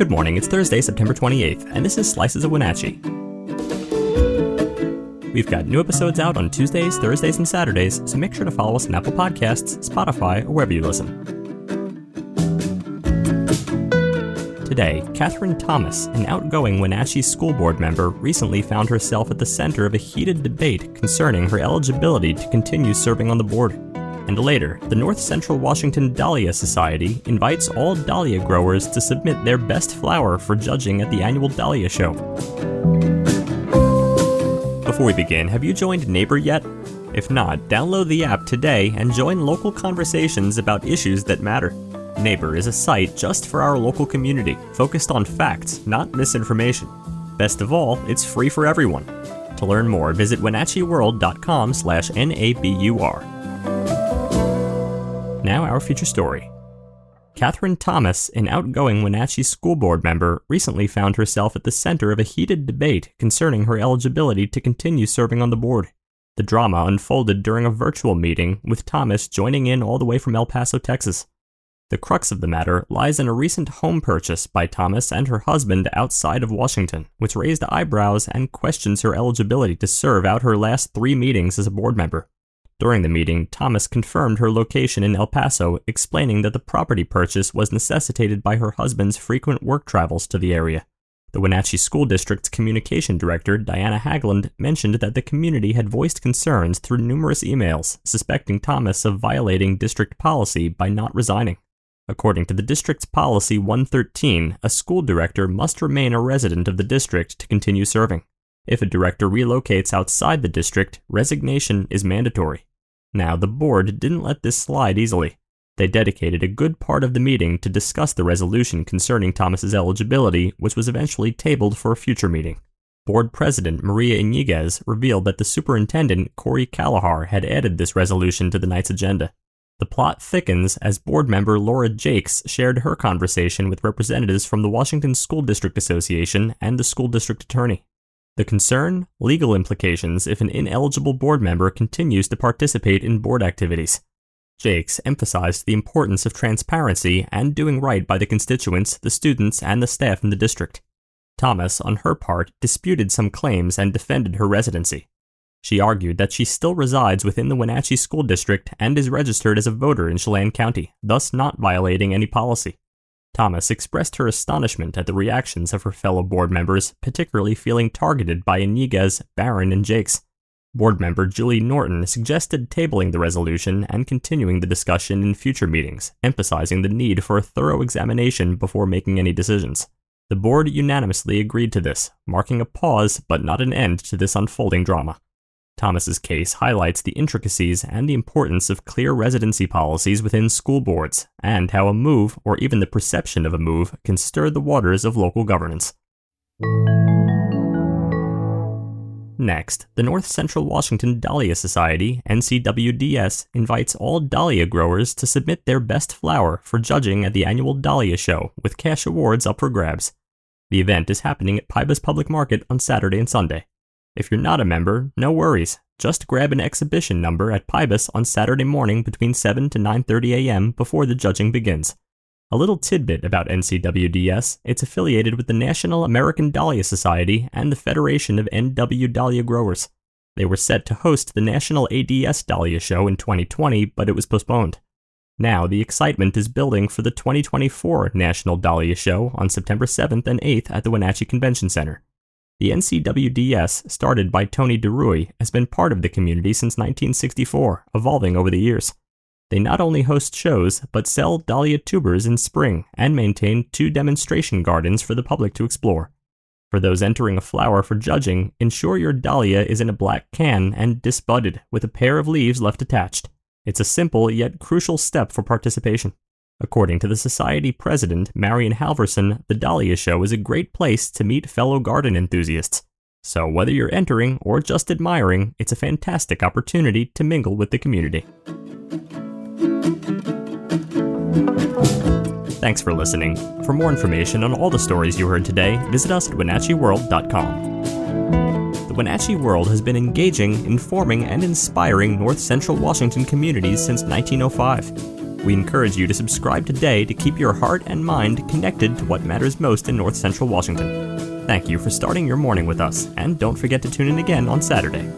Good morning, it's Thursday, September 28th, and this is Slices of Wenatchee. We've got new episodes out on Tuesdays, Thursdays, and Saturdays, so make sure to follow us on Apple Podcasts, Spotify, or wherever you listen. Today, Katherine Thomas, an outgoing Wenatchee School Board member, recently found herself at the center of a heated debate concerning her eligibility to continue serving on the board. And later, the North Central Washington Dahlia Society invites all dahlia growers to submit their best flower for judging at the annual Dahlia Show. Before we begin, have you joined NABUR yet? If not, download the app today and join local conversations about issues that matter. NABUR is a site just for our local community, focused on facts, not misinformation. Best of all, it's free for everyone. To learn more, visit wenatcheeworld.com slash N-A-B-U-R. Now our feature story. Katherine Thomas, an outgoing Wenatchee school board member, recently found herself at the center of a heated debate concerning her eligibility to continue serving on the board. The drama unfolded during a virtual meeting, with Thomas joining in all the way from El Paso, Texas. The crux of the matter lies in a recent home purchase by Thomas and her husband outside of Washington, which raised eyebrows and questions her eligibility to serve out her last three meetings as a board member. During the meeting, Thomas confirmed her location in El Paso, explaining that the property purchase was necessitated by her husband's frequent work travels to the area. The Wenatchee School District's communication director, Diana Hagland, mentioned that the community had voiced concerns through numerous emails, suspecting Thomas of violating district policy by not resigning. According to the district's policy 113, a school director must remain a resident of the district to continue serving. If a director relocates outside the district, resignation is mandatory. Now, the board didn't let this slide easily. They dedicated a good part of the meeting to discuss the resolution concerning Thomas's eligibility, which was eventually tabled for a future meeting. Board President Maria Iniguez revealed that the superintendent, Kory Kalahar, had added this resolution to the night's agenda. The plot thickens as board member Laura Jakes shared her conversation with representatives from the Washington School District Association and the school district attorney. The concern? Legal implications if an ineligible board member continues to participate in board activities. Jakes emphasized the importance of transparency and doing right by the constituents, the students, and the staff in the district. Thomas, on her part, disputed some claims and defended her residency. She argued that she still resides within the Wenatchee School District and is registered as a voter in Chelan County, thus not violating any policy. Thomas expressed her astonishment at the reactions of her fellow board members, particularly feeling targeted by Iniguez, Barron, and Jakes. Board member Julie Norton suggested tabling the resolution and continuing the discussion in future meetings, emphasizing the need for a thorough examination before making any decisions. The board unanimously agreed to this, marking a pause but not an end to this unfolding drama. Thomas's case highlights the intricacies and the importance of clear residency policies within school boards, and how a move, or even the perception of a move, can stir the waters of local governance. Next, the North Central Washington Dahlia Society, NCWDS, invites all dahlia growers to submit their best flower for judging at the annual Dahlia Show, with cash awards up for grabs. The event is happening at Pybus Public Market on Saturday and Sunday. If you're not a member, no worries. Just grab an exhibition number at Pybus on Saturday morning between 7 to 9:30 a.m. before the judging begins. A little tidbit about NCWDS, it's affiliated with the National American Dahlia Society and the Federation of NW Dahlia Growers. They were set to host the National ADS Dahlia Show in 2020, but it was postponed. Now, the excitement is building for the 2024 National Dahlia Show on September 7th and 8th at the Wenatchee Convention Center. The NCWDS, started by Tony DeRuy, has been part of the community since 1964, evolving over the years. They not only host shows, but sell dahlia tubers in spring and maintain two demonstration gardens for the public to explore. For those entering a flower for judging, ensure your dahlia is in a black can and disbudded with a pair of leaves left attached. It's a simple yet crucial step for participation. According to the Society president, Marion Halverson, the Dahlia Show is a great place to meet fellow garden enthusiasts. So, whether you're entering or just admiring, it's a fantastic opportunity to mingle with the community. Thanks for listening. For more information on all the stories you heard today, visit us at WenatcheeWorld.com. The Wenatchee World has been engaging, informing, and inspiring North Central Washington communities since 1905. We encourage you to subscribe today to keep your heart and mind connected to what matters most in North Central Washington. Thank you for starting your morning with us, and don't forget to tune in again on Saturday.